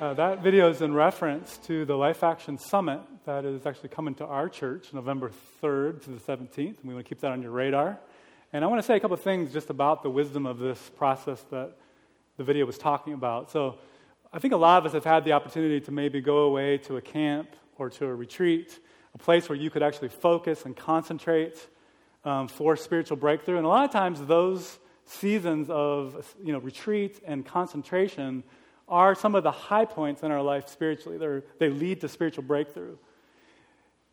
Uh, that video is in reference to the Life Action Summit that is actually coming to our church November 3rd to the 17th, and we want to keep that on your radar. And I want to say a couple of things just about the wisdom of this process that the video was talking about. So, I think a lot of us have had the opportunity to maybe go away to a camp or to a retreat, a place where you could actually focus and concentrate um, for spiritual breakthrough. And a lot of times, those seasons of you know retreat and concentration are some of the high points in our life spiritually. They're, they lead to spiritual breakthrough.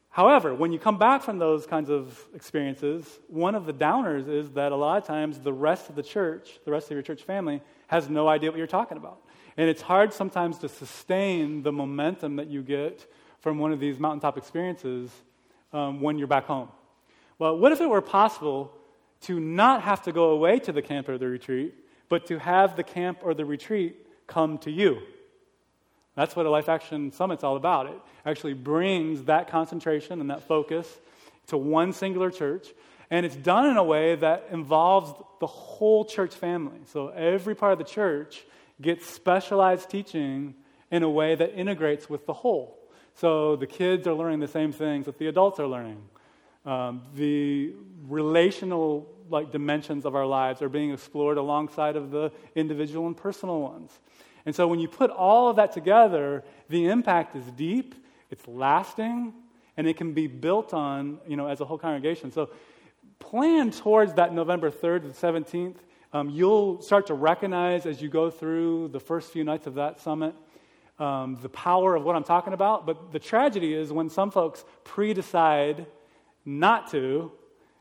However, when you come back from those kinds of experiences, one of the downers is that a lot of times the rest of the church, the rest of your church family, has no idea what you're talking about. And it's hard sometimes to sustain the momentum that you get from one of these mountaintop experiences um, when you're back home. Well, what if it were possible to not have to go away to the camp or the retreat, but to have the camp or the retreat come to you. That's what a Life Action Summit's all about. It actually brings that concentration and that focus to one singular church, and it's done in a way that involves the whole church family. So every part of the church gets specialized teaching in a way that integrates with the whole. So the kids are learning the same things that the adults are learning. Um, the relational like dimensions of our lives are being explored alongside of the individual and personal ones. And so when you put all of that together, the impact is deep, it's lasting, and it can be built on, you know, as a whole congregation. So plan towards that November 3rd to the 17th. Um, you'll start to recognize as you go through the first few nights of that summit um, the power of what I'm talking about. But the tragedy is when some folks pre decide not to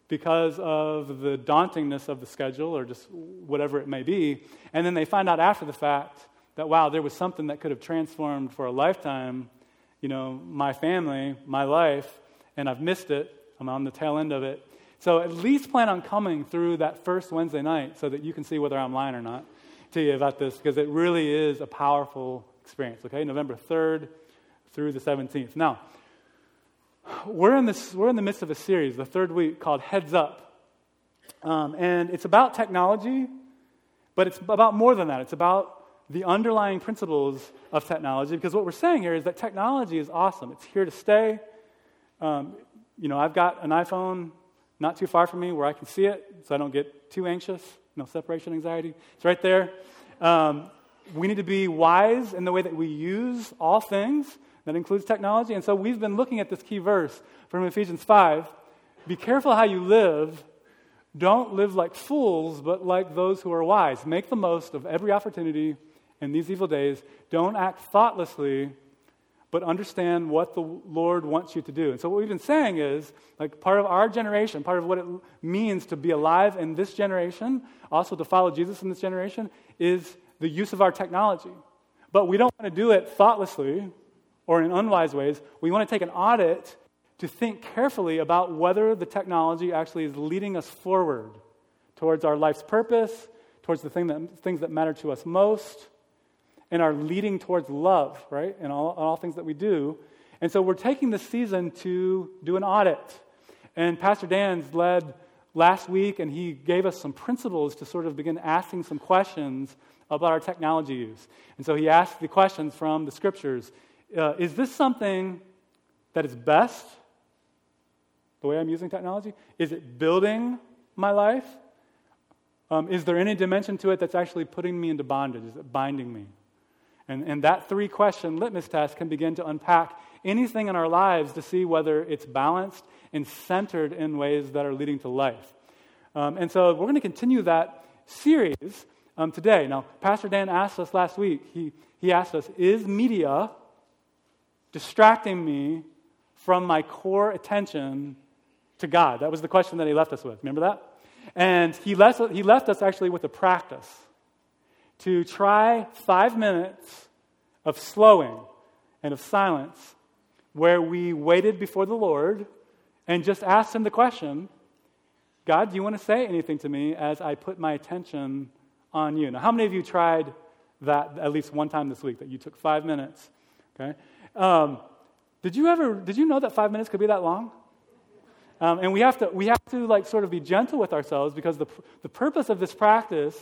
because of the dauntingness of the schedule or just whatever it may be, and then they find out after the fact that, wow, there was something that could have transformed for a lifetime, you know, my family, my life, and I've missed it. I'm on the tail end of it. So at least plan on coming through that first Wednesday night so that you can see whether I'm lying or not to you about this because it really is a powerful experience, okay? November 3rd through the 17th. Now, we're in, this, we're in the midst of a series, the third week, called Heads Up. Um, and it's about technology, but it's about more than that. It's about the underlying principles of technology because what we're saying here is that technology is awesome. It's here to stay. Um, you know, I've got an iPhone not too far from me where I can see it so I don't get too anxious, no separation anxiety. It's right there. Um, we need to be wise in the way that we use all things. That includes technology. And so we've been looking at this key verse from Ephesians 5. Be careful how you live. Don't live like fools, but like those who are wise. Make the most of every opportunity in these evil days, don't act thoughtlessly, but understand what the Lord wants you to do. And so, what we've been saying is, like, part of our generation, part of what it means to be alive in this generation, also to follow Jesus in this generation, is the use of our technology. But we don't want to do it thoughtlessly or in unwise ways. We want to take an audit to think carefully about whether the technology actually is leading us forward towards our life's purpose, towards the thing that, things that matter to us most and are leading towards love, right? In all, all things that we do. And so we're taking this season to do an audit. And Pastor Dan's led last week, and he gave us some principles to sort of begin asking some questions about our technology use. And so he asked the questions from the scriptures uh, Is this something that is best, the way I'm using technology? Is it building my life? Um, is there any dimension to it that's actually putting me into bondage? Is it binding me? And, and that three question litmus test can begin to unpack anything in our lives to see whether it's balanced and centered in ways that are leading to life. Um, and so we're going to continue that series um, today. Now, Pastor Dan asked us last week, he, he asked us, Is media distracting me from my core attention to God? That was the question that he left us with. Remember that? And he left, he left us actually with a practice to try five minutes of slowing and of silence where we waited before the Lord and just asked Him the question God, do you want to say anything to me as I put my attention on you? Now, how many of you tried that at least one time this week, that you took five minutes? Okay. Um, did you ever, did you know that five minutes could be that long? Um, and we have to, we have to like sort of be gentle with ourselves because the, the purpose of this practice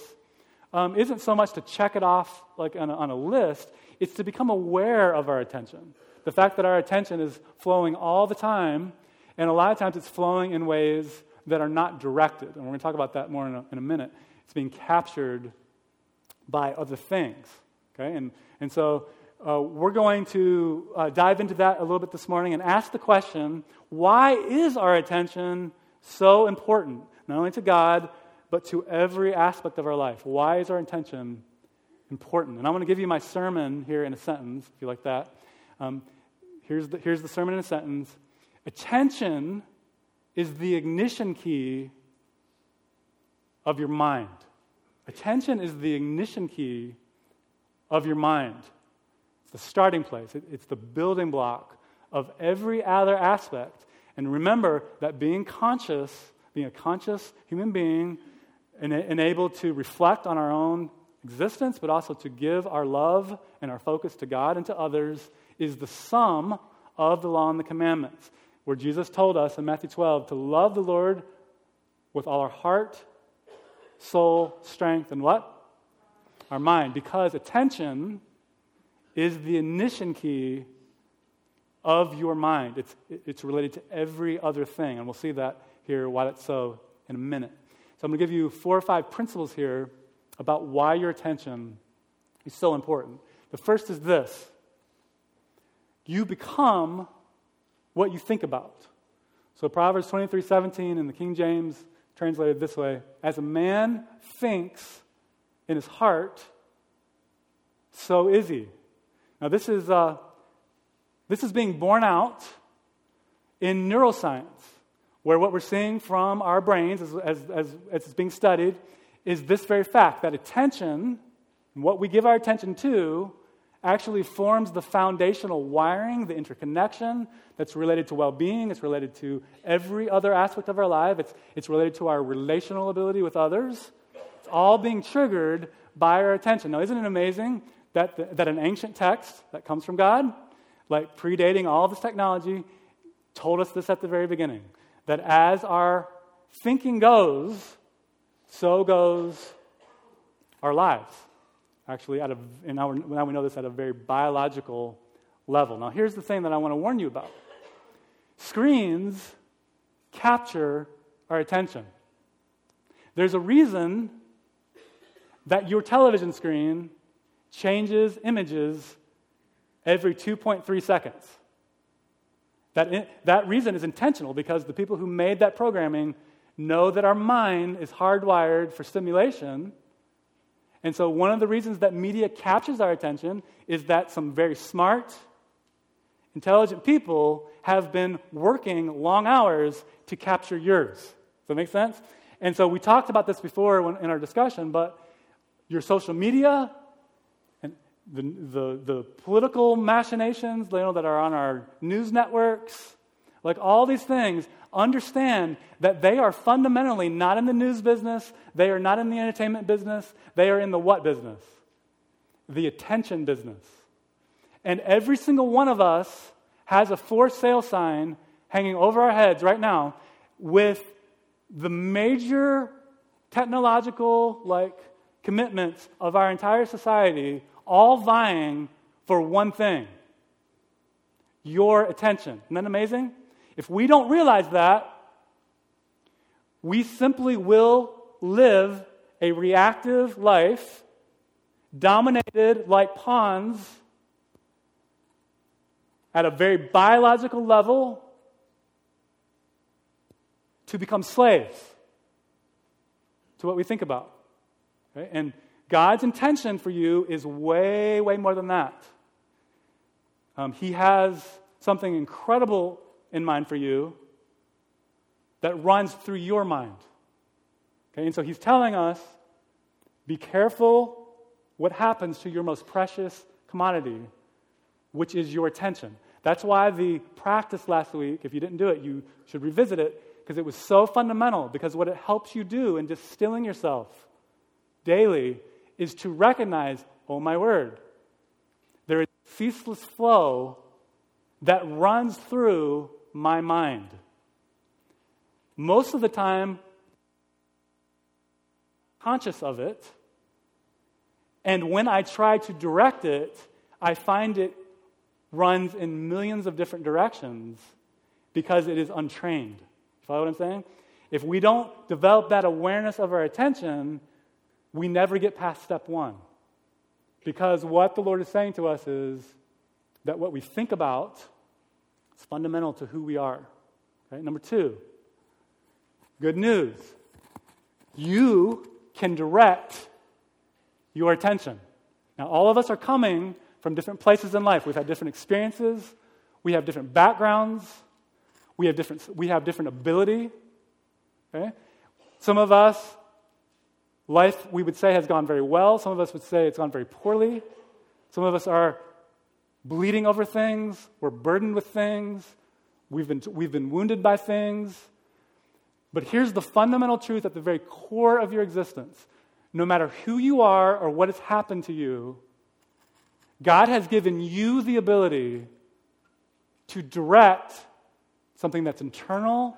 um, isn't so much to check it off like on a, on a list, it's to become aware of our attention. The fact that our attention is flowing all the time, and a lot of times it's flowing in ways that are not directed. And we're going to talk about that more in a, in a minute. It's being captured by other things. Okay? And, and so uh, we're going to uh, dive into that a little bit this morning and ask the question why is our attention so important, not only to God, but to every aspect of our life? Why is our intention important? And I'm going to give you my sermon here in a sentence, if you like that. Um, here's, the, here's the sermon in a sentence Attention is the ignition key of your mind. Attention is the ignition key of your mind It's the starting place, it, it's the building block of every other aspect. And remember that being conscious, being a conscious human being, enabled to reflect on our own existence, but also to give our love and our focus to God and to others, is the sum of the law and the commandments. Where Jesus told us in Matthew 12 to love the Lord with all our heart, soul, strength, and what? Our mind. Because attention is the ignition key of your mind. It's, it's related to every other thing. And we'll see that here, why that's so, in a minute. So I'm going to give you four or five principles here about why your attention is so important. The first is this you become what you think about. So Proverbs 23 17 in the King James translated this way As a man thinks in his heart, so is he. Now, this is, uh, this is being borne out in neuroscience, where what we're seeing from our brains as, as, as, as it's being studied is this very fact that attention, what we give our attention to, actually forms the foundational wiring, the interconnection that's related to well being, it's related to every other aspect of our life, it's, it's related to our relational ability with others. It's all being triggered by our attention. Now, isn't it amazing that, that an ancient text that comes from God, like predating all this technology, told us this at the very beginning that as our thinking goes, so goes our lives. Actually, at a, and now, now we know this at a very biological level. Now, here's the thing that I want to warn you about screens capture our attention. There's a reason that your television screen changes images every 2.3 seconds. That, that reason is intentional because the people who made that programming know that our mind is hardwired for stimulation. And so, one of the reasons that media captures our attention is that some very smart, intelligent people have been working long hours to capture yours. Does that make sense? And so, we talked about this before in our discussion, but your social media, the, the, the political machinations you know, that are on our news networks, like all these things, understand that they are fundamentally not in the news business, they are not in the entertainment business, they are in the what business? The attention business. And every single one of us has a for sale sign hanging over our heads right now with the major technological like commitments of our entire society all vying for one thing your attention. Isn't that amazing? If we don't realize that, we simply will live a reactive life dominated like pawns at a very biological level to become slaves to what we think about. Okay? And God's intention for you is way, way more than that. Um, he has something incredible in mind for you that runs through your mind. Okay, and so he's telling us be careful what happens to your most precious commodity, which is your attention. That's why the practice last week, if you didn't do it, you should revisit it because it was so fundamental. Because what it helps you do in distilling yourself daily is to recognize, oh my word, there is a ceaseless flow that runs through my mind. Most of the time, conscious of it, And when I try to direct it, I find it runs in millions of different directions because it is untrained. You follow what I'm saying? If we don't develop that awareness of our attention, we never get past step one. Because what the Lord is saying to us is that what we think about is fundamental to who we are. Okay? Number two, good news. You can direct your attention. Now, all of us are coming from different places in life. We've had different experiences, we have different backgrounds, we have different, we have different ability. Okay? Some of us, life we would say has gone very well. Some of us would say it's gone very poorly. Some of us are bleeding over things. We're burdened with things. We've been, we've been wounded by things. But here's the fundamental truth at the very core of your existence no matter who you are or what has happened to you, God has given you the ability to direct something that's internal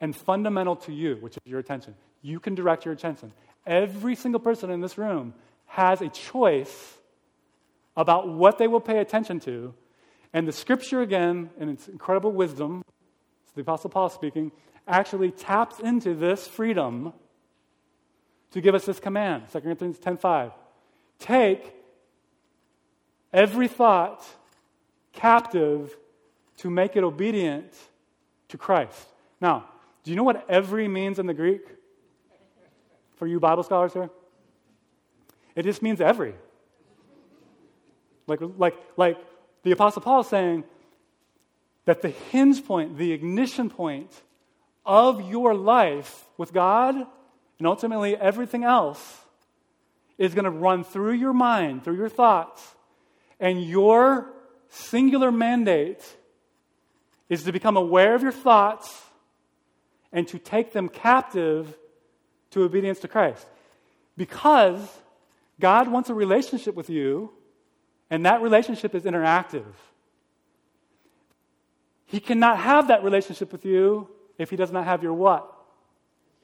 and fundamental to you, which is your attention. You can direct your attention. Every single person in this room has a choice about what they will pay attention to. And the scripture, again, in its incredible wisdom, it's the Apostle Paul speaking, actually taps into this freedom to give us this command 2 Corinthians 10:5. Take every thought captive to make it obedient to Christ. Now, do you know what every means in the Greek? For you Bible scholars here? It just means every. Like, like, like the Apostle Paul is saying that the hinge point, the ignition point of your life with God, and ultimately everything else, is going to run through your mind, through your thoughts, and your singular mandate is to become aware of your thoughts and to take them captive to obedience to Christ. Because God wants a relationship with you, and that relationship is interactive. He cannot have that relationship with you if he does not have your what?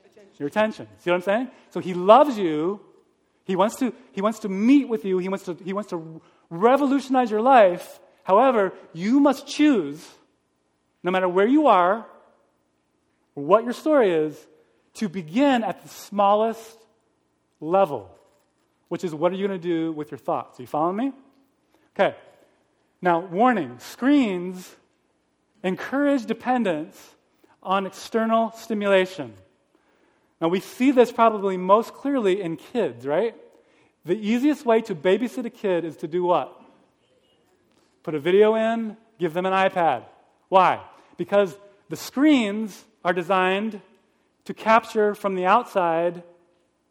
Attention. Your attention. See what I'm saying? So he loves you. He wants to, he wants to meet with you. He wants to, he wants to revolutionize your life. However, you must choose, no matter where you are, what your story is, to begin at the smallest level, which is what are you going to do with your thoughts? Are you following me? Okay. Now, warning screens encourage dependence on external stimulation. Now, we see this probably most clearly in kids, right? The easiest way to babysit a kid is to do what? Put a video in, give them an iPad. Why? Because the screens are designed to capture from the outside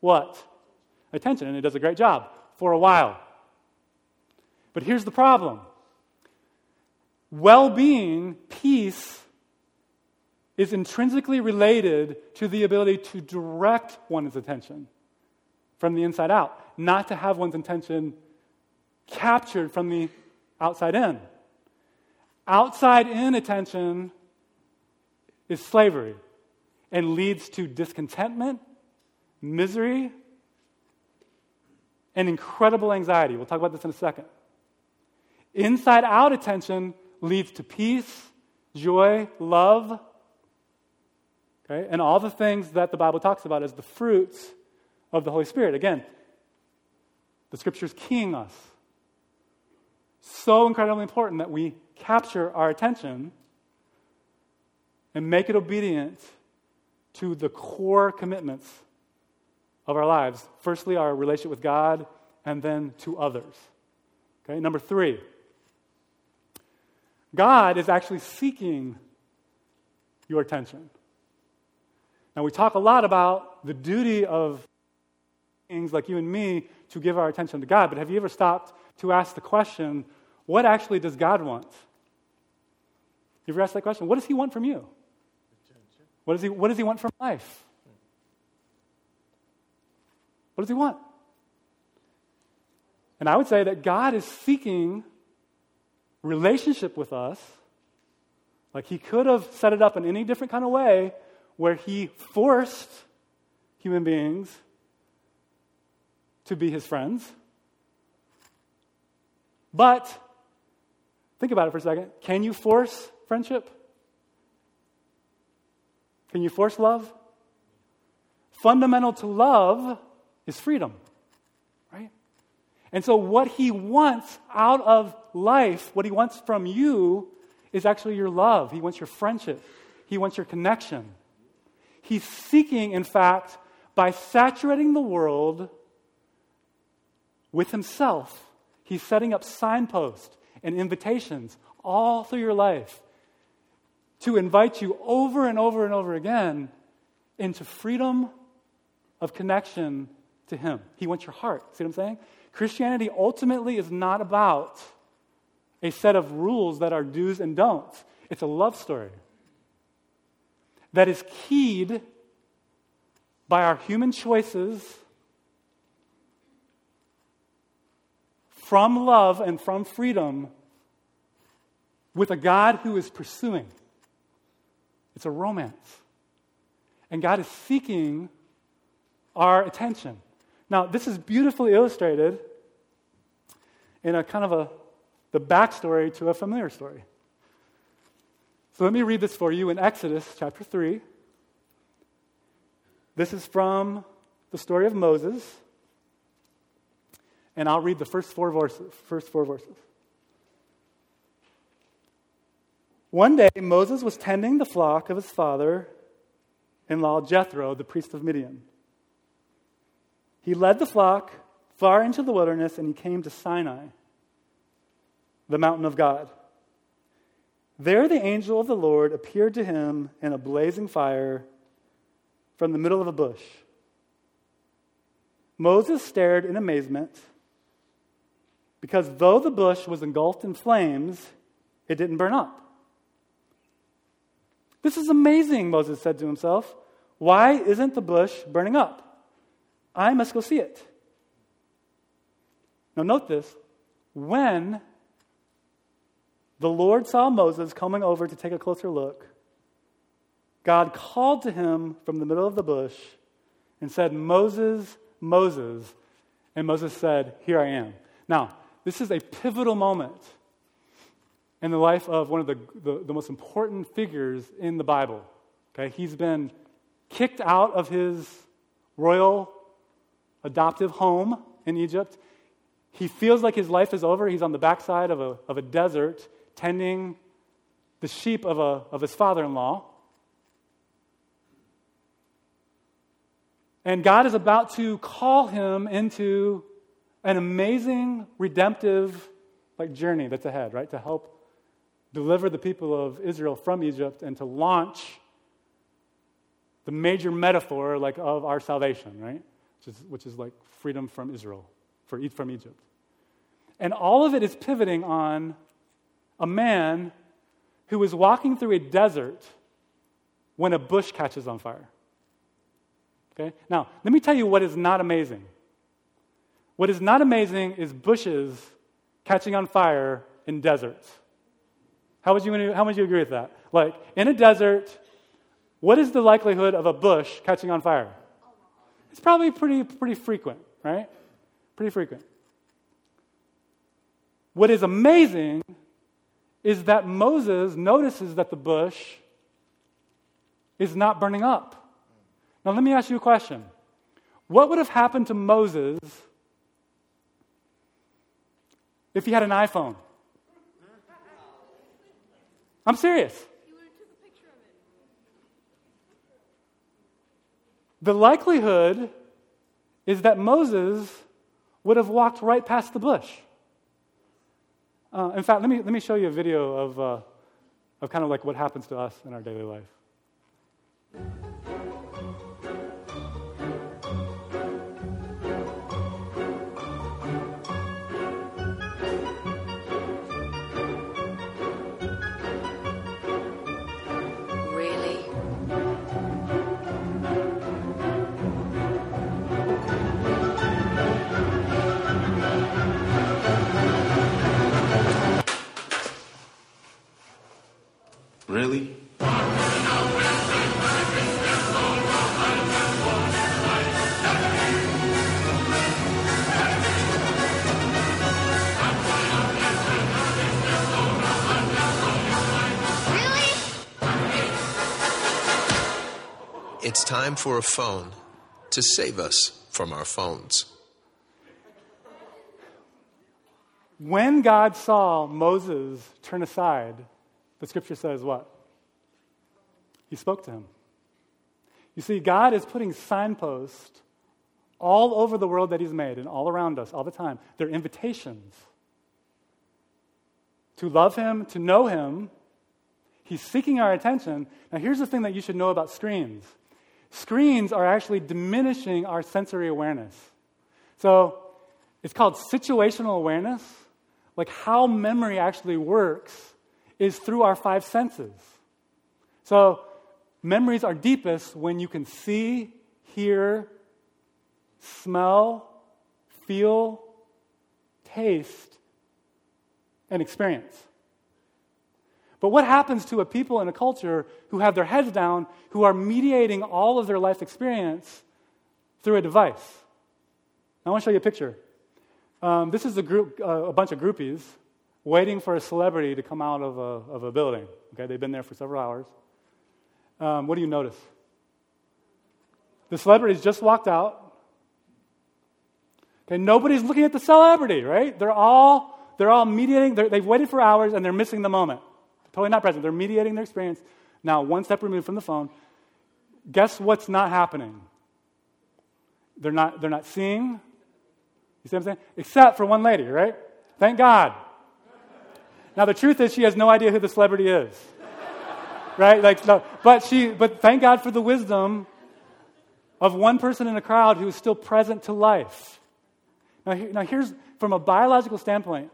what? Attention, and it does a great job for a while. But here's the problem well being, peace, is intrinsically related to the ability to direct one's attention from the inside out, not to have one's attention captured from the outside in. Outside in attention is slavery and leads to discontentment, misery, and incredible anxiety. We'll talk about this in a second. Inside out attention leads to peace, joy, love, okay, and all the things that the Bible talks about as the fruits of the Holy Spirit. Again, the scriptures keying us. So incredibly important that we capture our attention and make it obedient to the core commitments of our lives. Firstly, our relationship with God, and then to others. Okay, number three. God is actually seeking your attention. Now, we talk a lot about the duty of things like you and me to give our attention to God, but have you ever stopped to ask the question, what actually does God want? You ever asked that question? What does He want from you? What does He, what does he want from life? What does He want? And I would say that God is seeking relationship with us. Like He could have set it up in any different kind of way where He forced human beings to be his friends. But, think about it for a second. Can you force friendship? Can you force love? Fundamental to love is freedom, right? And so, what he wants out of life, what he wants from you, is actually your love. He wants your friendship, he wants your connection. He's seeking, in fact, by saturating the world with himself, he's setting up signposts and invitations all through your life to invite you over and over and over again into freedom of connection to him. He wants your heart. See what I'm saying? Christianity ultimately is not about a set of rules that are do's and don'ts. It's a love story that is keyed by our human choices from love and from freedom with a God who is pursuing. It's a romance. And God is seeking our attention. Now, this is beautifully illustrated in a kind of a the backstory to a familiar story. So let me read this for you in Exodus chapter 3. This is from the story of Moses. And I'll read the first four verses. First four verses. One day, Moses was tending the flock of his father in law Jethro, the priest of Midian. He led the flock far into the wilderness and he came to Sinai, the mountain of God. There, the angel of the Lord appeared to him in a blazing fire from the middle of a bush. Moses stared in amazement because though the bush was engulfed in flames, it didn't burn up. This is amazing, Moses said to himself. Why isn't the bush burning up? I must go see it. Now, note this. When the Lord saw Moses coming over to take a closer look. God called to him from the middle of the bush and said, Moses, Moses. And Moses said, Here I am. Now, this is a pivotal moment in the life of one of the, the, the most important figures in the Bible. Okay? He's been kicked out of his royal adoptive home in Egypt. He feels like his life is over. He's on the backside of a, of a desert tending the sheep of, a, of his father in law. And God is about to call him into an amazing redemptive like journey that's ahead, right? To help deliver the people of Israel from Egypt and to launch the major metaphor like of our salvation, right? Which is, which is like freedom from Israel, for from Egypt. And all of it is pivoting on a man who is walking through a desert when a bush catches on fire. Okay? Now, let me tell you what is not amazing. What is not amazing is bushes catching on fire in deserts. How would you, how would you agree with that? Like, in a desert, what is the likelihood of a bush catching on fire? It's probably pretty, pretty frequent, right? Pretty frequent. What is amazing is that Moses notices that the bush is not burning up. Now, let me ask you a question. What would have happened to Moses if he had an iPhone? I'm serious. The likelihood is that Moses would have walked right past the bush. Uh, in fact, let me, let me show you a video of, uh, of kind of like what happens to us in our daily life. Really? It's time for a phone to save us from our phones. When God saw Moses turn aside the scripture says what? He spoke to him. You see, God is putting signposts all over the world that He's made and all around us all the time. They're invitations to love Him, to know Him. He's seeking our attention. Now, here's the thing that you should know about screens screens are actually diminishing our sensory awareness. So, it's called situational awareness. Like how memory actually works is through our five senses. So, memories are deepest when you can see, hear, smell, feel, taste, and experience. But what happens to a people in a culture who have their heads down, who are mediating all of their life experience through a device? I want to show you a picture. Um, this is a, group, uh, a bunch of groupies waiting for a celebrity to come out of a, of a building. Okay, they've been there for several hours. Um, what do you notice? The celebrities just walked out. Okay, nobody's looking at the celebrity, right? They're all they're all mediating. they have waited for hours and they're missing the moment. totally not present. They're mediating their experience. Now, one step removed from the phone. Guess what's not happening? They're not. They're not seeing. You see what I'm saying? Except for one lady, right? Thank God. Now the truth is, she has no idea who the celebrity is right? Like, no, but she, but thank God for the wisdom of one person in a crowd who is still present to life. Now, now here's from a biological standpoint.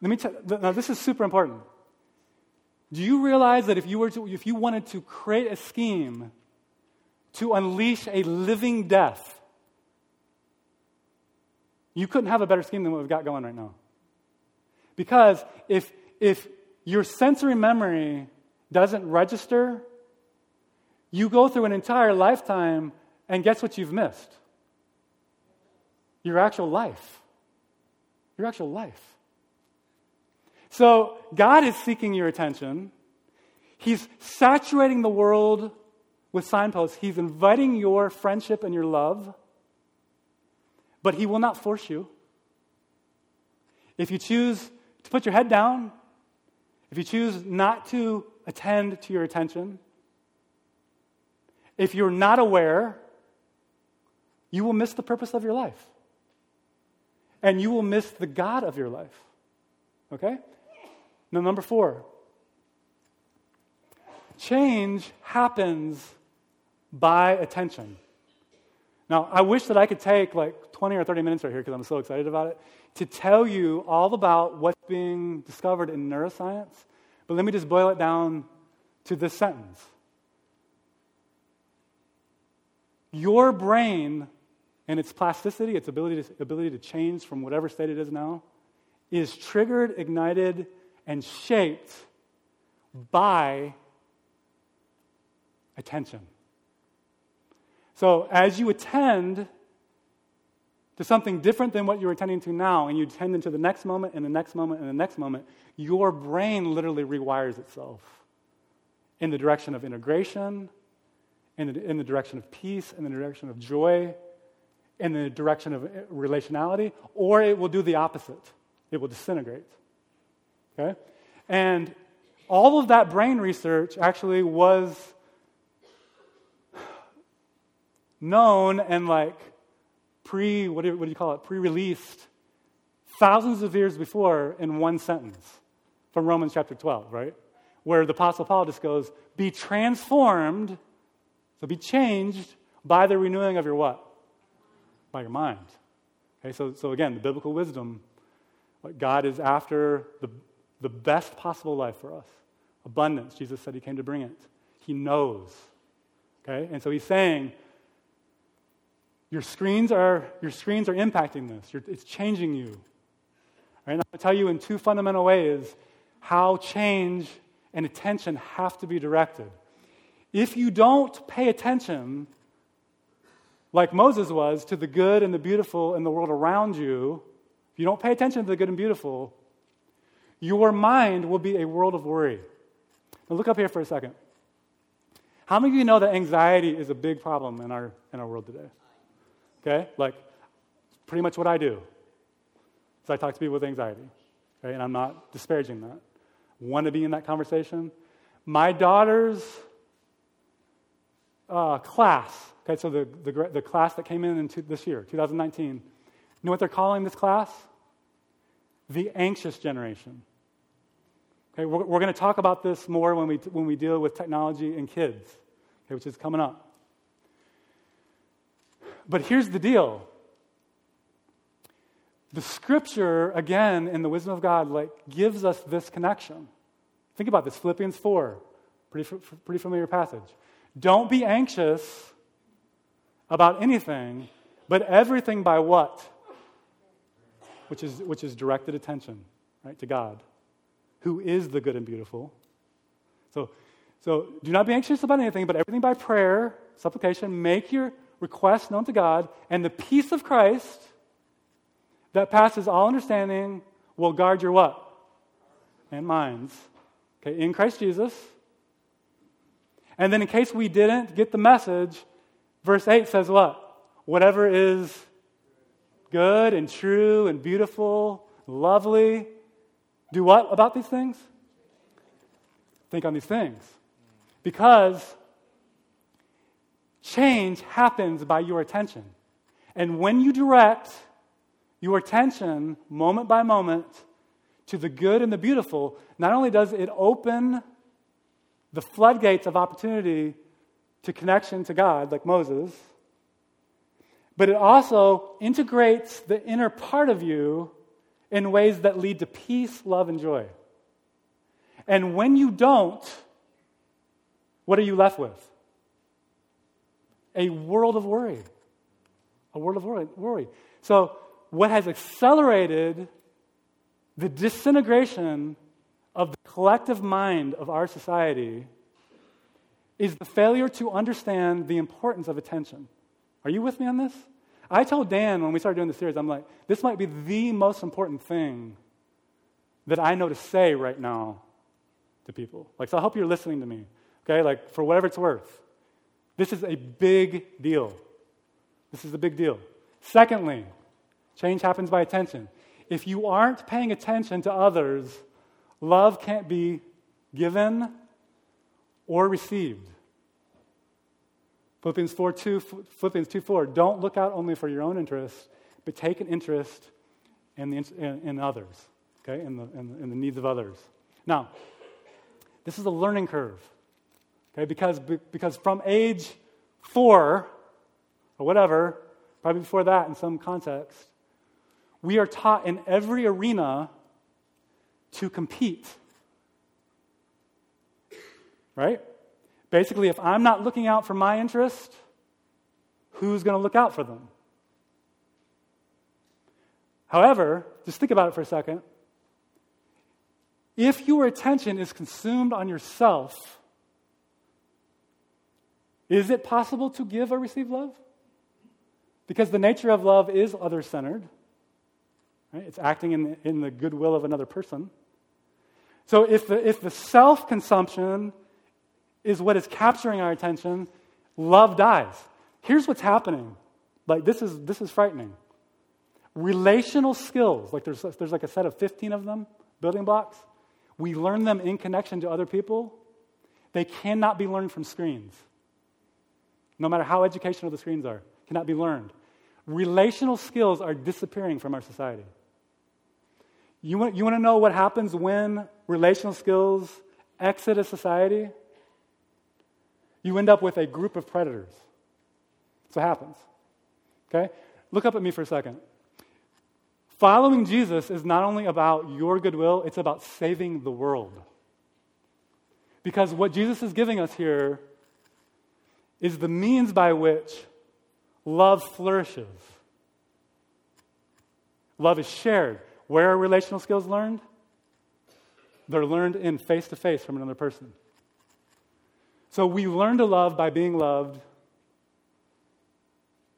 Let me tell. Now, this is super important. Do you realize that if you were to, if you wanted to create a scheme to unleash a living death, you couldn't have a better scheme than what we've got going right now. Because if if your sensory memory doesn't register, you go through an entire lifetime and guess what you've missed? Your actual life. Your actual life. So God is seeking your attention. He's saturating the world with signposts. He's inviting your friendship and your love, but He will not force you. If you choose to put your head down, if you choose not to attend to your attention. If you're not aware, you will miss the purpose of your life. And you will miss the God of your life. Okay? Now, number four change happens by attention. Now, I wish that I could take like 20 or 30 minutes right here because I'm so excited about it to tell you all about what's being discovered in neuroscience but let me just boil it down to this sentence Your brain and its plasticity, its ability to, ability to change from whatever state it is now, is triggered, ignited, and shaped by attention. So as you attend to something different than what you're attending to now, and you tend into the next moment and the next moment and the next moment, your brain literally rewires itself in the direction of integration, in the, in the direction of peace, in the direction of joy, in the direction of eh, relationality, or it will do the opposite. It will disintegrate. Okay? And all of that brain research actually was known and like pre, what do, you call it, pre released thousands of years before in one sentence from Romans chapter 12, right? Where the Apostle Paul just goes, be transformed, so be changed by the renewing of your what? By your mind. Okay, so, so again, the biblical wisdom, what God is after the, the best possible life for us. Abundance. Jesus said he came to bring it. He knows. Okay? And so he's saying, your screens are, your screens are impacting this. You're, it's changing you. Right? And I'll tell you in two fundamental ways how change and attention have to be directed. If you don't pay attention, like Moses was, to the good and the beautiful in the world around you, if you don't pay attention to the good and beautiful, your mind will be a world of worry. Now, look up here for a second. How many of you know that anxiety is a big problem in our, in our world today? Okay? Like, pretty much what I do. is I talk to people with anxiety. Okay? And I'm not disparaging that. Want to be in that conversation? My daughter's uh, class, okay, so the, the, the, class that came in, in two, this year, 2019, you know what they're calling this class? The anxious generation. Okay, we're, we're going to talk about this more when we, when we deal with technology and kids, okay, which is coming up. But here's the deal. The scripture, again, in the wisdom of God, like gives us this connection. Think about this, Philippians 4, pretty, pretty familiar passage. Don't be anxious about anything, but everything by what? Which is, which is directed attention, right, to God who is the good and beautiful. So, so do not be anxious about anything, but everything by prayer, supplication, make your requests known to God, and the peace of Christ that passes all understanding will guard your what? And minds. Okay, in Christ Jesus. And then in case we didn't get the message, verse 8 says what? Whatever is good and true and beautiful, lovely, do what about these things? Think on these things. Because change happens by your attention. And when you direct your attention moment by moment to the good and the beautiful, not only does it open the floodgates of opportunity to connection to God, like Moses, but it also integrates the inner part of you in ways that lead to peace, love, and joy. And when you don't, what are you left with? A world of worry. A world of worry. So, what has accelerated the disintegration of the collective mind of our society is the failure to understand the importance of attention. Are you with me on this? I told Dan when we started doing the series, I'm like, this might be the most important thing that I know to say right now to people. Like, so I hope you're listening to me, okay? Like, for whatever it's worth. This is a big deal. This is a big deal. Secondly, change happens by attention. If you aren't paying attention to others, love can't be given or received. Philippians 4 2, Philippians 2 4. Don't look out only for your own interests, but take an interest in, the, in, in others, okay, in the, in the needs of others. Now, this is a learning curve, okay, because, because from age four or whatever, probably before that in some context, we are taught in every arena to compete. Right? Basically, if I'm not looking out for my interest, who's going to look out for them? However, just think about it for a second. If your attention is consumed on yourself, is it possible to give or receive love? Because the nature of love is other centered, right? it's acting in the, in the goodwill of another person. So if the, if the self consumption is what is capturing our attention, love dies. Here's what's happening. Like this is this is frightening. Relational skills, like there's there's like a set of 15 of them, building blocks. We learn them in connection to other people. They cannot be learned from screens. No matter how educational the screens are, cannot be learned. Relational skills are disappearing from our society. You want, you want to know what happens when relational skills exit a society? you end up with a group of predators. That's what happens. Okay? Look up at me for a second. Following Jesus is not only about your goodwill, it's about saving the world. Because what Jesus is giving us here is the means by which love flourishes. Love is shared. Where are relational skills learned? They're learned in face to face from another person. So we learn to love by being loved.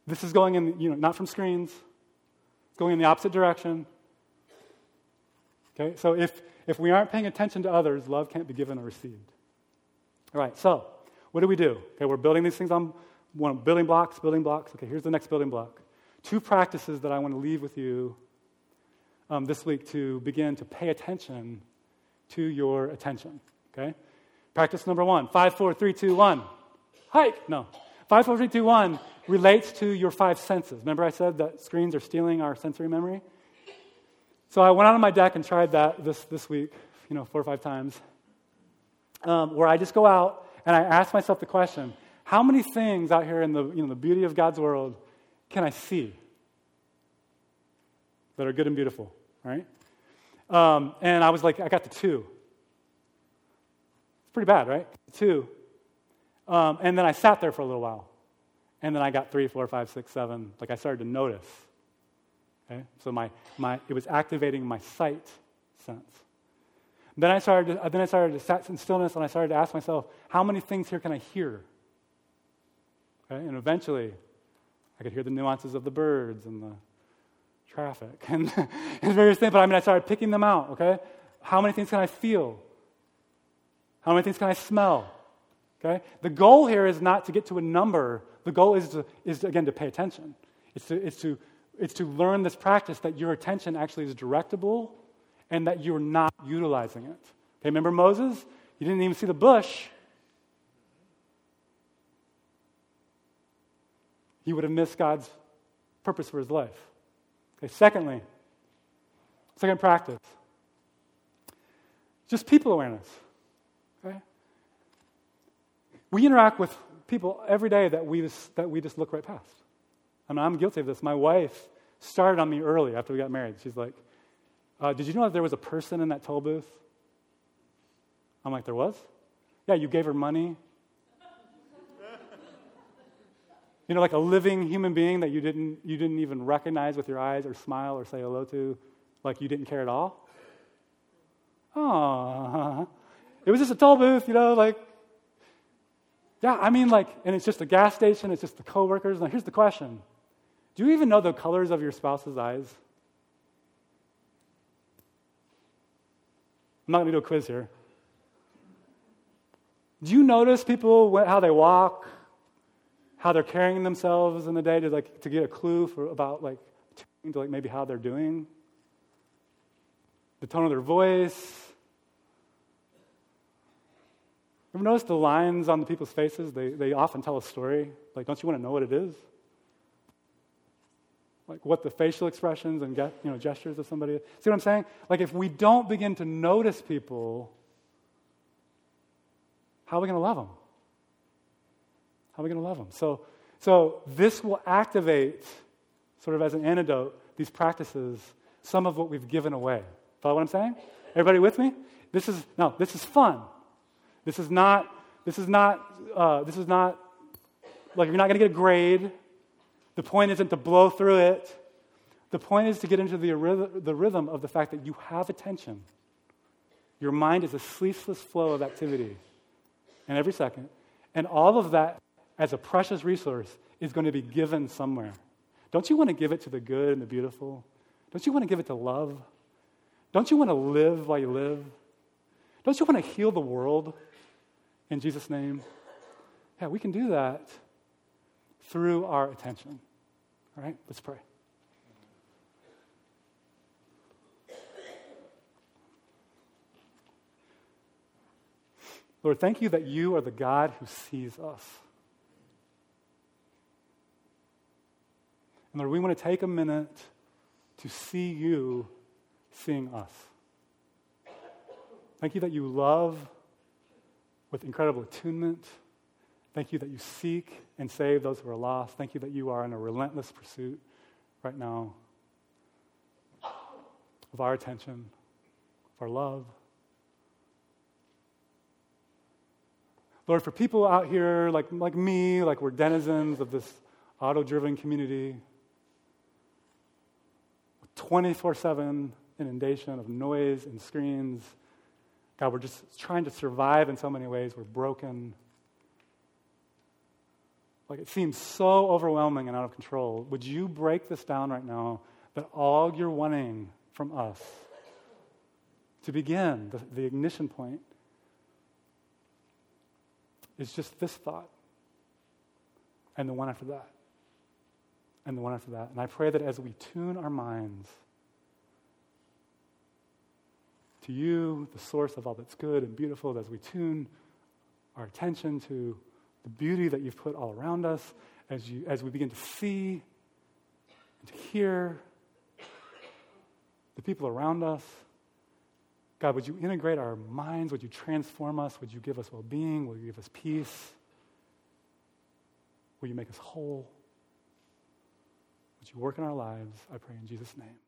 This is going in, you know, not from screens, it's going in the opposite direction. Okay, so if, if we aren't paying attention to others, love can't be given or received. All right, so what do we do? Okay, we're building these things on one, building blocks, building blocks. Okay, here's the next building block. Two practices that I want to leave with you um, this week to begin to pay attention to your attention. Okay? Practice number one five, four, three, two, one. Hike! No. Five, four, three, two, one relates to your five senses. Remember, I said that screens are stealing our sensory memory? So I went out on my deck and tried that this, this week, you know, four or five times, um, where I just go out and I ask myself the question how many things out here in the, you know, the beauty of God's world can I see that are good and beautiful, right? Um, and I was like, I got the two. It's pretty bad, right? Two. Um, and then I sat there for a little while. And then I got three, four, five, six, seven. Like I started to notice. Okay? So my, my, it was activating my sight sense. Then I started to, then I started to sit in stillness and I started to ask myself, how many things here can I hear? Okay? And eventually, I could hear the nuances of the birds and the traffic and, various things. But I mean, I started picking them out, okay? How many things can I feel? How many things can I smell? Okay? The goal here is not to get to a number. The goal is, to, is again, to pay attention. It's to, it's, to, it's to learn this practice that your attention actually is directable and that you're not utilizing it. Okay, remember Moses? He didn't even see the bush. He would have missed God's purpose for his life. Okay, secondly, second practice, just people awareness. Okay? We interact with people every day that we just, that we just look right past. I mean, I'm guilty of this. My wife started on me early after we got married. She's like, uh, Did you know that there was a person in that toll booth? I'm like, There was? Yeah, you gave her money. you know, like a living human being that you didn't, you didn't even recognize with your eyes or smile or say hello to, like you didn't care at all. Oh, it was just a toll booth, you know, like yeah, I mean, like, and it's just a gas station, it's just the coworkers. Now, here's the question Do you even know the colors of your spouse's eyes? I'm not going to do a quiz here. Do you notice people, how they walk, how they're carrying themselves in the day to, like, to get a clue for, about, like, to, like, maybe how they're doing? The tone of their voice, Ever notice the lines on the people's faces? They, they often tell a story. Like, don't you want to know what it is? Like what the facial expressions and get, you know, gestures of somebody. See what I'm saying? Like if we don't begin to notice people, how are we going to love them? How are we going to love them? So, so this will activate, sort of as an antidote, these practices, some of what we've given away. Follow what I'm saying? Everybody with me? This is no, this is fun. This is not, this is not, uh, this is not, like you're not going to get a grade. The point isn't to blow through it. The point is to get into the, the rhythm of the fact that you have attention. Your mind is a ceaseless flow of activity. And every second. And all of that, as a precious resource, is going to be given somewhere. Don't you want to give it to the good and the beautiful? Don't you want to give it to love? Don't you want to live while you live? Don't you want to heal the world? in Jesus' name? Yeah, we can do that through our attention. All right, let's pray. Lord, thank you that you are the God who sees us. And Lord, we want to take a minute to see you seeing us. Thank you that you love with incredible attunement. Thank you that you seek and save those who are lost. Thank you that you are in a relentless pursuit right now of our attention, of our love. Lord, for people out here like, like me, like we're denizens of this auto driven community, 24 7 inundation of noise and screens God, we're just trying to survive in so many ways. We're broken. Like it seems so overwhelming and out of control. Would you break this down right now that all you're wanting from us to begin, the, the ignition point, is just this thought, and the one after that, and the one after that. And I pray that as we tune our minds to you, the source of all that's good and beautiful, as we tune our attention to the beauty that you've put all around us, as, you, as we begin to see and to hear the people around us. God, would you integrate our minds? Would you transform us? Would you give us well being? Will you give us peace? Will you make us whole? Would you work in our lives? I pray in Jesus' name.